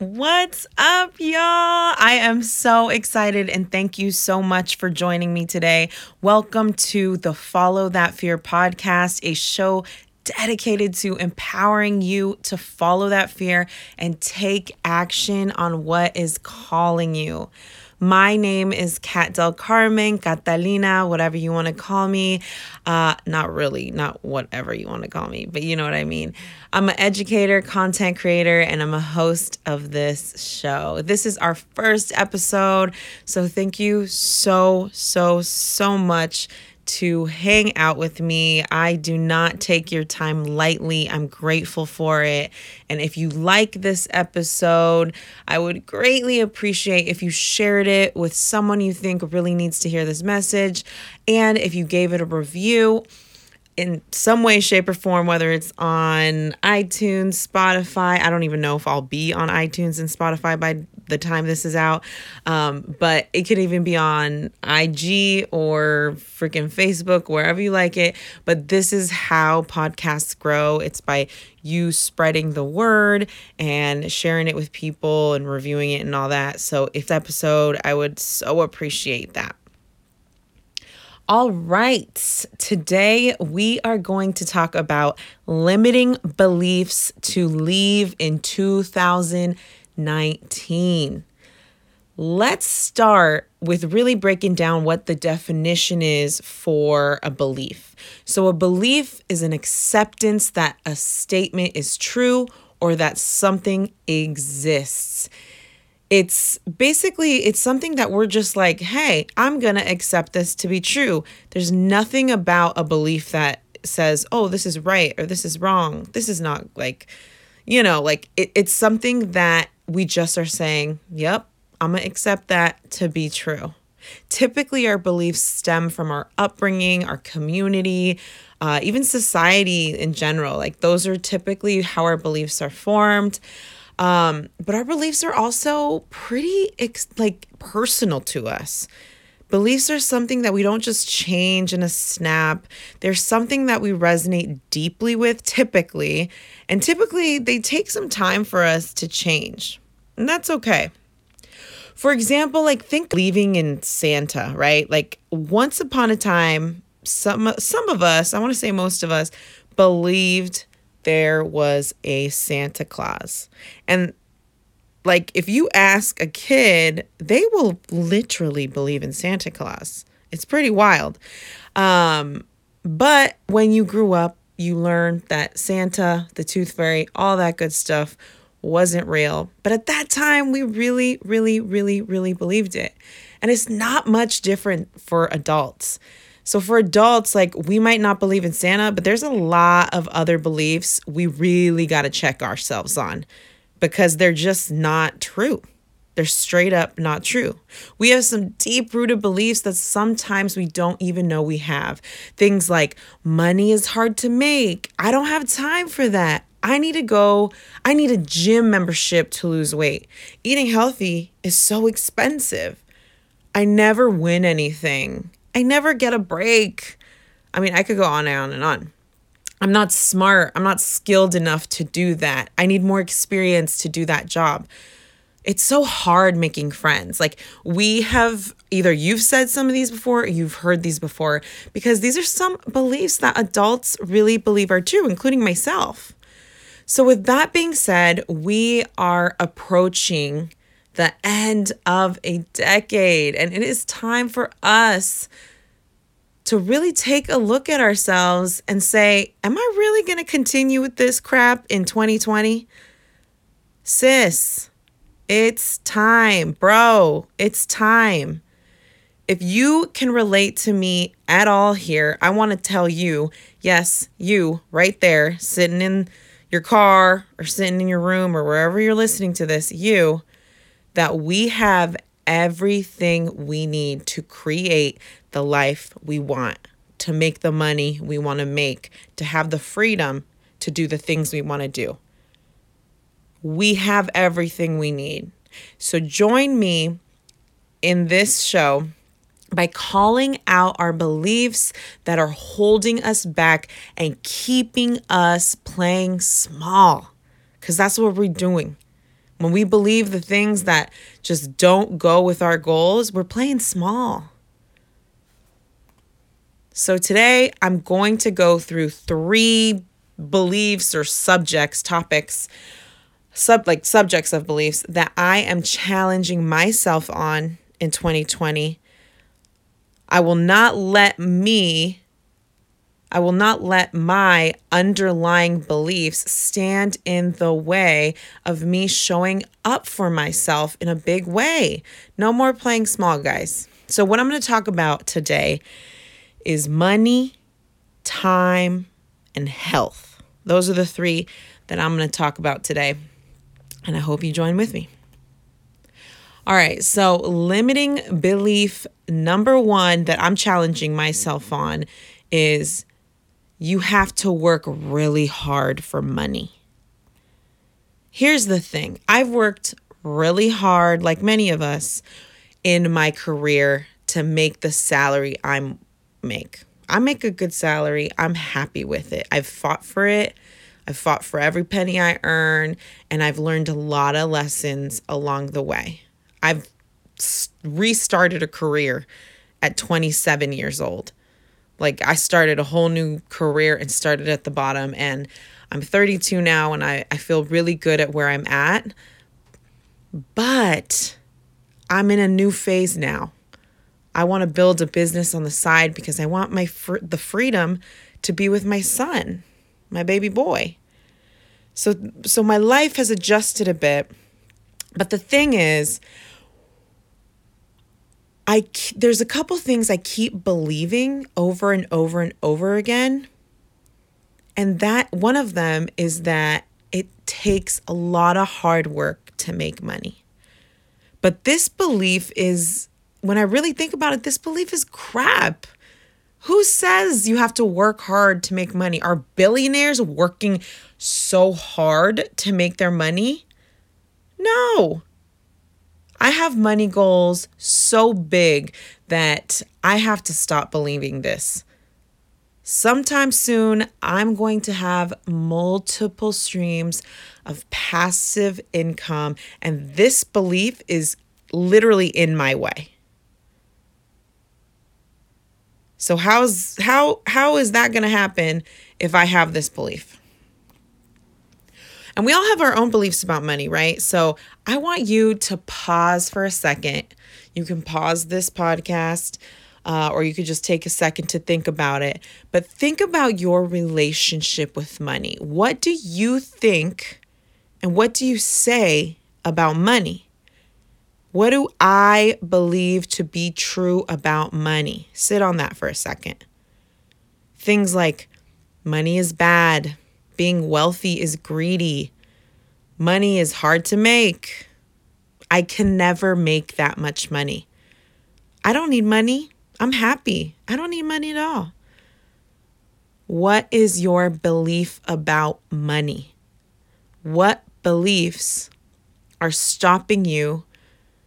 What's up, y'all? I am so excited and thank you so much for joining me today. Welcome to the Follow That Fear podcast, a show dedicated to empowering you to follow that fear and take action on what is calling you. My name is Kat Del Carmen, Catalina, whatever you want to call me. Uh, not really, not whatever you want to call me, but you know what I mean. I'm an educator, content creator, and I'm a host of this show. This is our first episode. So thank you so, so, so much to hang out with me. I do not take your time lightly. I'm grateful for it. And if you like this episode, I would greatly appreciate if you shared it with someone you think really needs to hear this message. And if you gave it a review, in some way, shape, or form, whether it's on iTunes, Spotify. I don't even know if I'll be on iTunes and Spotify by the time this is out. Um, but it could even be on IG or freaking Facebook, wherever you like it. But this is how podcasts grow it's by you spreading the word and sharing it with people and reviewing it and all that. So, if episode, I would so appreciate that. All right, today we are going to talk about limiting beliefs to leave in 2019. Let's start with really breaking down what the definition is for a belief. So, a belief is an acceptance that a statement is true or that something exists it's basically it's something that we're just like hey i'm gonna accept this to be true. There's nothing about a belief that says oh this is right or this is wrong. This is not like you know like it, it's something that we just are saying yep i'm gonna accept that to be true. Typically our beliefs stem from our upbringing our community uh, even society in general. Like those are typically how our beliefs are formed um, but our beliefs are also pretty ex- like personal to us. Beliefs are something that we don't just change in a snap. They're something that we resonate deeply with typically, and typically they take some time for us to change. And that's okay. For example, like think leaving in Santa, right? Like once upon a time, some some of us, I want to say most of us, believed there was a Santa Claus. And like if you ask a kid, they will literally believe in Santa Claus. It's pretty wild. Um, but when you grew up, you learned that Santa, the Tooth Fairy, all that good stuff wasn't real. But at that time, we really, really, really, really believed it. And it's not much different for adults. So for adults, like we might not believe in Santa, but there's a lot of other beliefs we really got to check ourselves on because they're just not true. They're straight up not true. We have some deep rooted beliefs that sometimes we don't even know we have. Things like money is hard to make. I don't have time for that. I need to go, I need a gym membership to lose weight. Eating healthy is so expensive. I never win anything. I never get a break. I mean, I could go on and on and on. I'm not smart. I'm not skilled enough to do that. I need more experience to do that job. It's so hard making friends. Like, we have either you've said some of these before or you've heard these before because these are some beliefs that adults really believe are true, including myself. So, with that being said, we are approaching the end of a decade, and it is time for us to really take a look at ourselves and say, Am I really going to continue with this crap in 2020? Sis, it's time, bro. It's time. If you can relate to me at all here, I want to tell you yes, you right there, sitting in your car or sitting in your room or wherever you're listening to this, you that we have everything we need to create the life we want, to make the money we want to make, to have the freedom to do the things we want to do. We have everything we need. So join me in this show by calling out our beliefs that are holding us back and keeping us playing small, because that's what we're doing. When we believe the things that just don't go with our goals, we're playing small. So today I'm going to go through three beliefs or subjects, topics, sub like subjects of beliefs that I am challenging myself on in 2020. I will not let me I will not let my underlying beliefs stand in the way of me showing up for myself in a big way. No more playing small, guys. So, what I'm going to talk about today is money, time, and health. Those are the three that I'm going to talk about today. And I hope you join with me. All right, so limiting belief number one that I'm challenging myself on is you have to work really hard for money. Here's the thing I've worked really hard, like many of us, in my career to make the salary I make. I make a good salary. I'm happy with it. I've fought for it. I've fought for every penny I earn, and I've learned a lot of lessons along the way. I've restarted a career at 27 years old. Like I started a whole new career and started at the bottom and I'm 32 now and I, I feel really good at where I'm at. But I'm in a new phase now. I want to build a business on the side because I want my fr- the freedom to be with my son, my baby boy. So so my life has adjusted a bit. But the thing is, I there's a couple things I keep believing over and over and over again. And that one of them is that it takes a lot of hard work to make money. But this belief is when I really think about it, this belief is crap. Who says you have to work hard to make money? Are billionaires working so hard to make their money? No. I have money goals so big that I have to stop believing this. Sometime soon, I'm going to have multiple streams of passive income, and this belief is literally in my way. So how's how how is that going to happen if I have this belief? And we all have our own beliefs about money, right? So I want you to pause for a second. You can pause this podcast. Uh, or you could just take a second to think about it. But think about your relationship with money. What do you think and what do you say about money? What do I believe to be true about money? Sit on that for a second. Things like money is bad, being wealthy is greedy. Money is hard to make. I can never make that much money. I don't need money. I'm happy. I don't need money at all. What is your belief about money? What beliefs are stopping you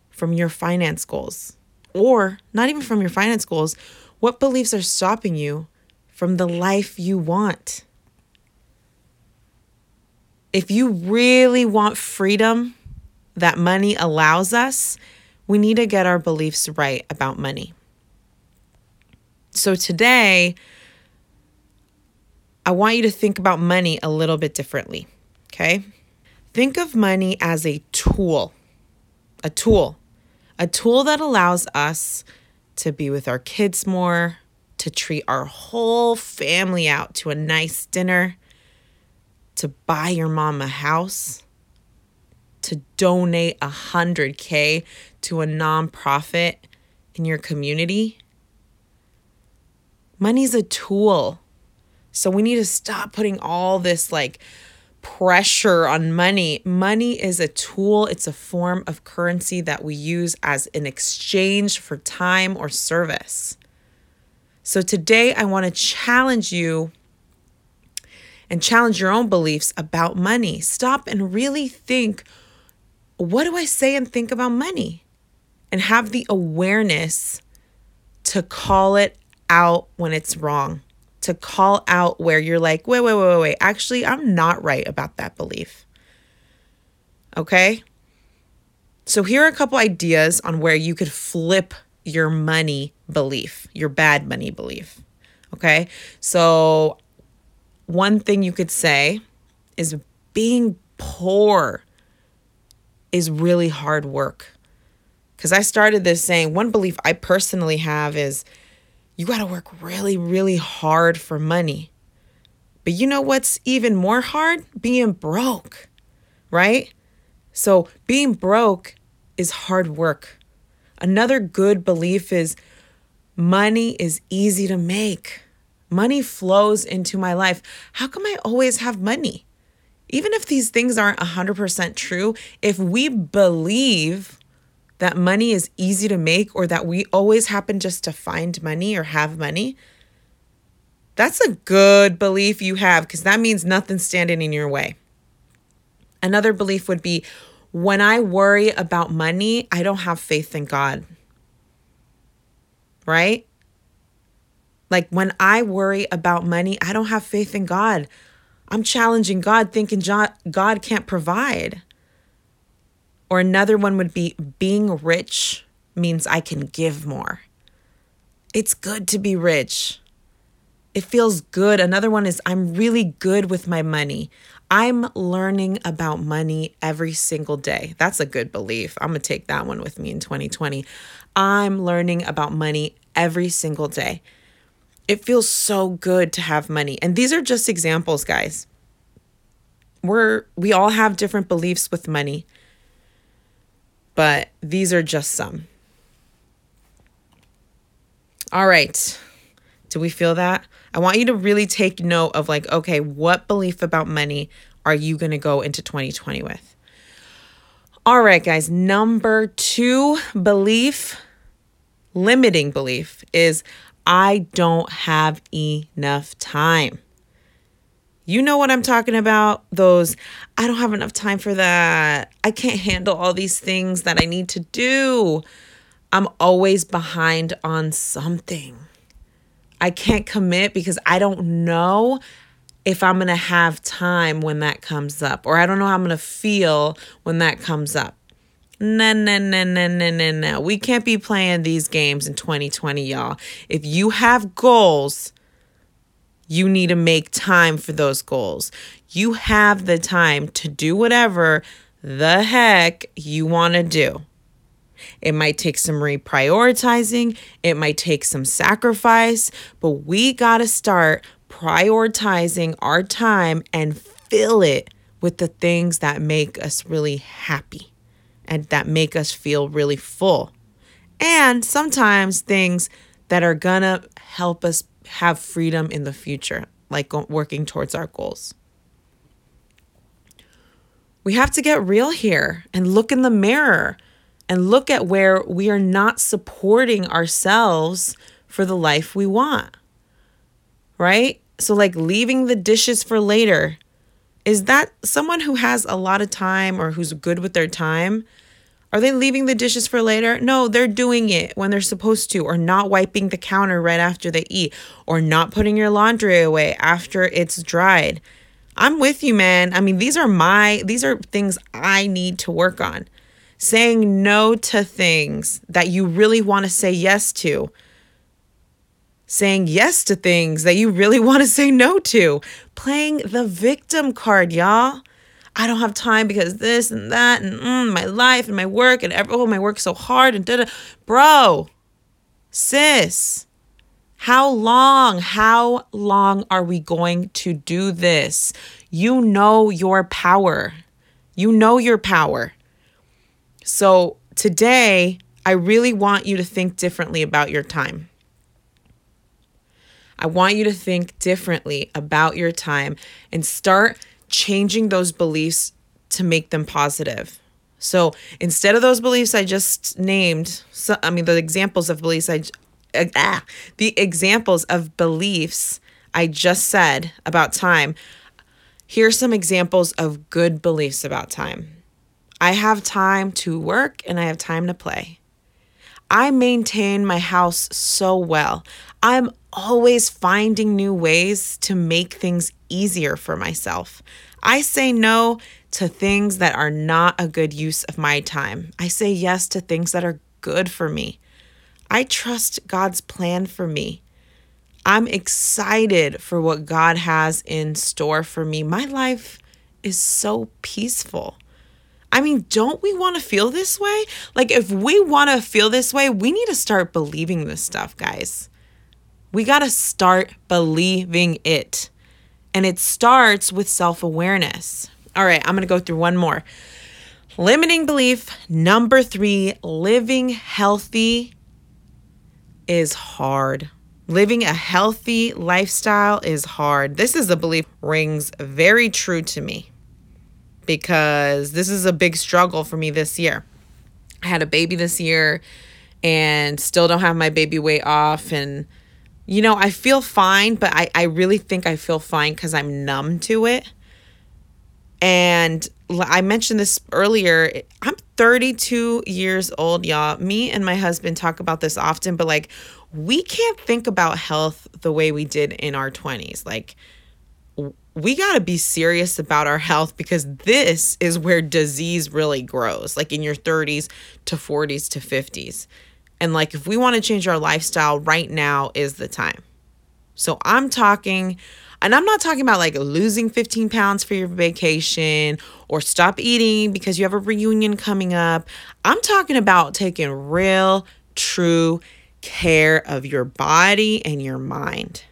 from your finance goals? Or not even from your finance goals, what beliefs are stopping you from the life you want? If you really want freedom that money allows us, we need to get our beliefs right about money. So today, I want you to think about money a little bit differently. Okay. Think of money as a tool, a tool, a tool that allows us to be with our kids more, to treat our whole family out to a nice dinner, to buy your mom a house, to donate a 100K to a nonprofit in your community. Money's a tool. So we need to stop putting all this like pressure on money. Money is a tool, it's a form of currency that we use as an exchange for time or service. So today I want to challenge you and challenge your own beliefs about money. Stop and really think what do I say and think about money? And have the awareness to call it out when it's wrong, to call out where you're like, wait, wait, wait, wait, wait. Actually, I'm not right about that belief. Okay? So, here are a couple ideas on where you could flip your money belief, your bad money belief. Okay. So, one thing you could say is being poor is really hard work. Because I started this saying one belief I personally have is you got to work really, really hard for money. But you know what's even more hard? Being broke, right? So being broke is hard work. Another good belief is money is easy to make. Money flows into my life. How come I always have money? Even if these things aren't 100% true, if we believe that money is easy to make or that we always happen just to find money or have money, that's a good belief you have because that means nothing's standing in your way. Another belief would be when I worry about money, I don't have faith in God. Right? Like when I worry about money, I don't have faith in God. I'm challenging God, thinking God can't provide. Or another one would be being rich means I can give more. It's good to be rich. It feels good. Another one is I'm really good with my money. I'm learning about money every single day. That's a good belief. I'm going to take that one with me in 2020. I'm learning about money every single day. It feels so good to have money. And these are just examples, guys. We're we all have different beliefs with money but these are just some. All right. Do we feel that? I want you to really take note of like, okay, what belief about money are you going to go into 2020 with? All right, guys. Number two belief, limiting belief, is I don't have enough time. You know what I'm talking about? Those, I don't have enough time for that. I can't handle all these things that I need to do. I'm always behind on something. I can't commit because I don't know if I'm going to have time when that comes up, or I don't know how I'm going to feel when that comes up. No, no, no, no, no, no, no. We can't be playing these games in 2020, y'all. If you have goals, you need to make time for those goals. You have the time to do whatever the heck you want to do. It might take some reprioritizing, it might take some sacrifice, but we got to start prioritizing our time and fill it with the things that make us really happy and that make us feel really full. And sometimes things that are gonna help us have freedom in the future, like working towards our goals. We have to get real here and look in the mirror and look at where we are not supporting ourselves for the life we want. Right? So, like leaving the dishes for later. Is that someone who has a lot of time or who's good with their time? Are they leaving the dishes for later? No, they're doing it when they're supposed to, or not wiping the counter right after they eat, or not putting your laundry away after it's dried. I'm with you, man. I mean, these are my, these are things I need to work on. Saying no to things that you really want to say yes to. Saying yes to things that you really want to say no to. Playing the victim card, y'all. I don't have time because this and that and mm, my life and my work and every, oh my work's so hard and da da. Bro, sis, how long? How long are we going to do this? You know your power. You know your power. So today, I really want you to think differently about your time. I want you to think differently about your time and start changing those beliefs to make them positive. So instead of those beliefs I just named, so, I mean, the examples of beliefs I, uh, ah, the examples of beliefs I just said about time, here's some examples of good beliefs about time. I have time to work and I have time to play. I maintain my house so well. I'm always finding new ways to make things easier for myself. I say no to things that are not a good use of my time. I say yes to things that are good for me. I trust God's plan for me. I'm excited for what God has in store for me. My life is so peaceful. I mean, don't we want to feel this way? Like, if we want to feel this way, we need to start believing this stuff, guys. We got to start believing it. And it starts with self awareness. All right, I'm going to go through one more. Limiting belief number three living healthy is hard. Living a healthy lifestyle is hard. This is a belief rings very true to me because this is a big struggle for me this year. I had a baby this year and still don't have my baby weight off and you know, I feel fine, but I, I really think I feel fine because I'm numb to it. And I mentioned this earlier. I'm 32 years old, y'all. Me and my husband talk about this often, but like, we can't think about health the way we did in our 20s. Like, we got to be serious about our health because this is where disease really grows, like in your 30s to 40s to 50s. And like, if we want to change our lifestyle, right now is the time. So I'm talking, and I'm not talking about like losing 15 pounds for your vacation or stop eating because you have a reunion coming up. I'm talking about taking real, true care of your body and your mind.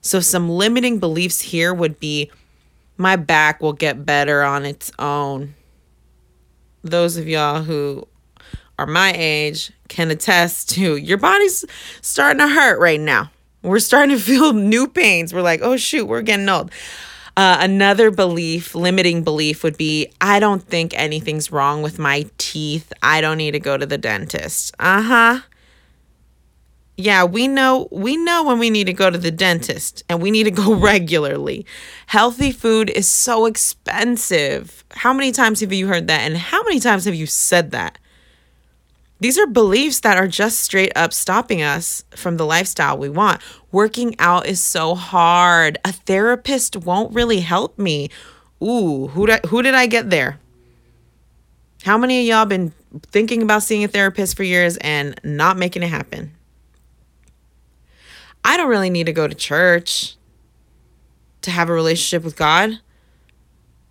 So, some limiting beliefs here would be my back will get better on its own. Those of y'all who are my age can attest to your body's starting to hurt right now. We're starting to feel new pains. We're like, oh, shoot, we're getting old. Uh, another belief, limiting belief, would be I don't think anything's wrong with my teeth. I don't need to go to the dentist. Uh huh. Yeah, we know we know when we need to go to the dentist and we need to go regularly. Healthy food is so expensive. How many times have you heard that and how many times have you said that? These are beliefs that are just straight up stopping us from the lifestyle we want. Working out is so hard. A therapist won't really help me. Ooh, who did, who did I get there? How many of y'all been thinking about seeing a therapist for years and not making it happen? I don't really need to go to church to have a relationship with God.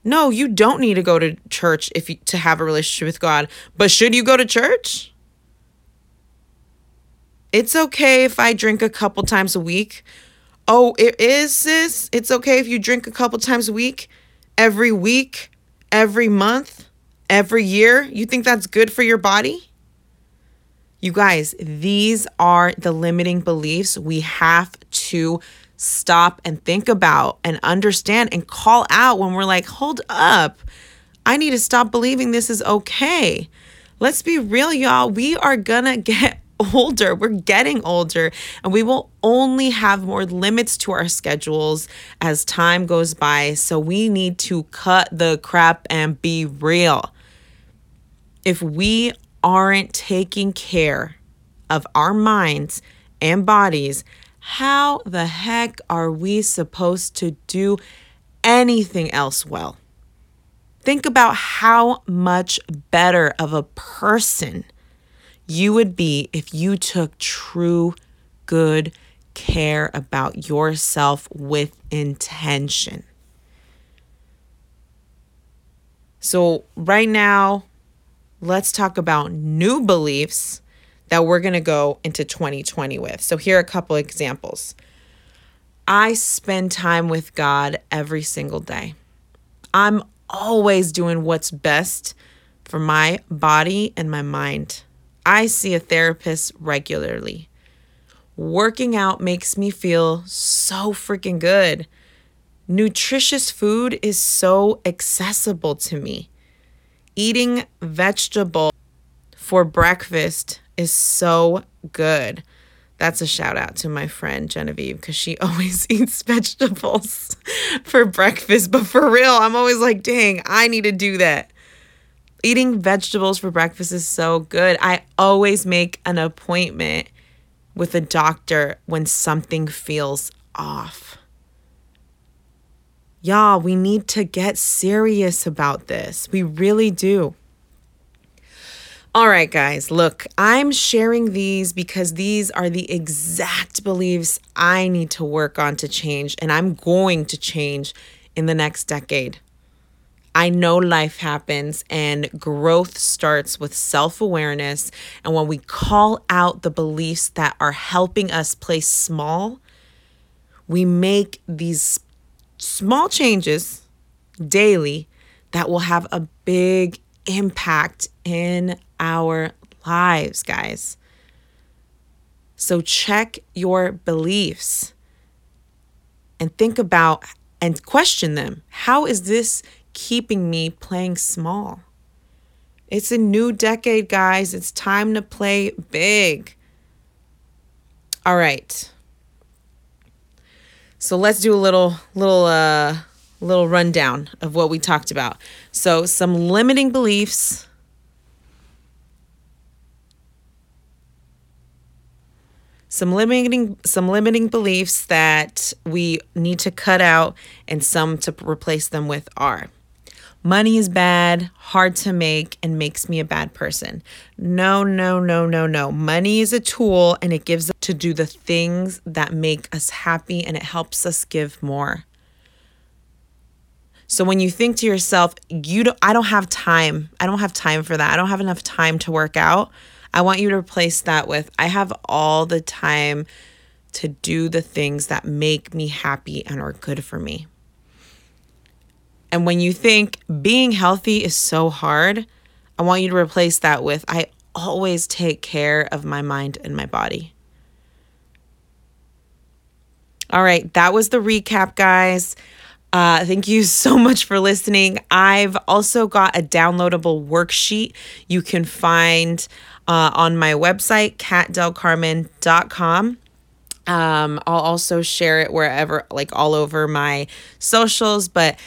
No, you don't need to go to church if you, to have a relationship with God. But should you go to church? It's okay if I drink a couple times a week. Oh, it is, sis. It's okay if you drink a couple times a week, every week, every month, every year. You think that's good for your body? You guys, these are the limiting beliefs we have to stop and think about and understand and call out when we're like, hold up. I need to stop believing this is okay. Let's be real, y'all. We are gonna get older. We're getting older, and we will only have more limits to our schedules as time goes by. So we need to cut the crap and be real. If we aren't taking care of our minds and bodies, how the heck are we supposed to do anything else well? Think about how much better of a person you would be if you took true good care about yourself with intention. So, right now, let's talk about new beliefs that we're going to go into 2020 with. So, here are a couple examples. I spend time with God every single day. I'm always doing what's best for my body and my mind. I see a therapist regularly. Working out makes me feel so freaking good. Nutritious food is so accessible to me. Eating vegetable for breakfast is so good. That's a shout out to my friend Genevieve because she always eats vegetables for breakfast. But for real, I'm always like, dang, I need to do that. Eating vegetables for breakfast is so good. I always make an appointment with a doctor when something feels off. Y'all, we need to get serious about this. We really do. All right, guys, look, I'm sharing these because these are the exact beliefs I need to work on to change, and I'm going to change in the next decade. I know life happens and growth starts with self awareness. And when we call out the beliefs that are helping us play small, we make these small changes daily that will have a big impact in our lives, guys. So check your beliefs and think about and question them. How is this keeping me playing small? It's a new decade, guys. It's time to play big. All right. So let's do a little little uh little rundown of what we talked about. So some limiting beliefs some limiting some limiting beliefs that we need to cut out and some to replace them with are money is bad, hard to make, and makes me a bad person. No, no, no, no, no. Money is a tool and it gives us to do the things that make us happy and it helps us give more. So when you think to yourself, you don't I don't have time. I don't have time for that. I don't have enough time to work out. I want you to replace that with I have all the time to do the things that make me happy and are good for me. And when you think being healthy is so hard, I want you to replace that with I always take care of my mind and my body. All right, that was the recap, guys. Uh, thank you so much for listening. I've also got a downloadable worksheet you can find uh, on my website, katdelcarmen.com. Um, I'll also share it wherever, like all over my socials, but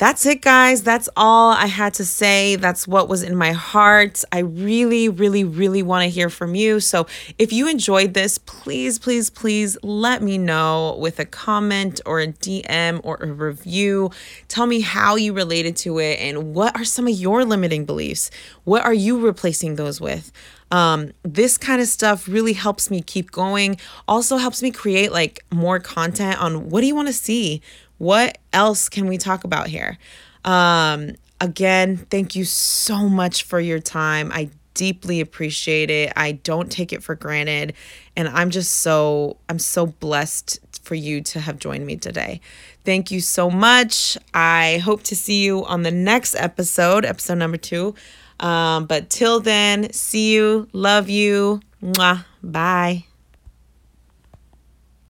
that's it, guys. That's all I had to say. That's what was in my heart. I really, really, really want to hear from you. So if you enjoyed this, please, please, please let me know with a comment or a DM or a review. Tell me how you related to it and what are some of your limiting beliefs? What are you replacing those with? Um, this kind of stuff really helps me keep going. Also helps me create like more content on what do you want to see? What else can we talk about here? Um, again, thank you so much for your time. I deeply appreciate it. I don't take it for granted. And I'm just so, I'm so blessed for you to have joined me today. Thank you so much. I hope to see you on the next episode, episode number two. Um, but till then, see you, love you. Mwah. Bye.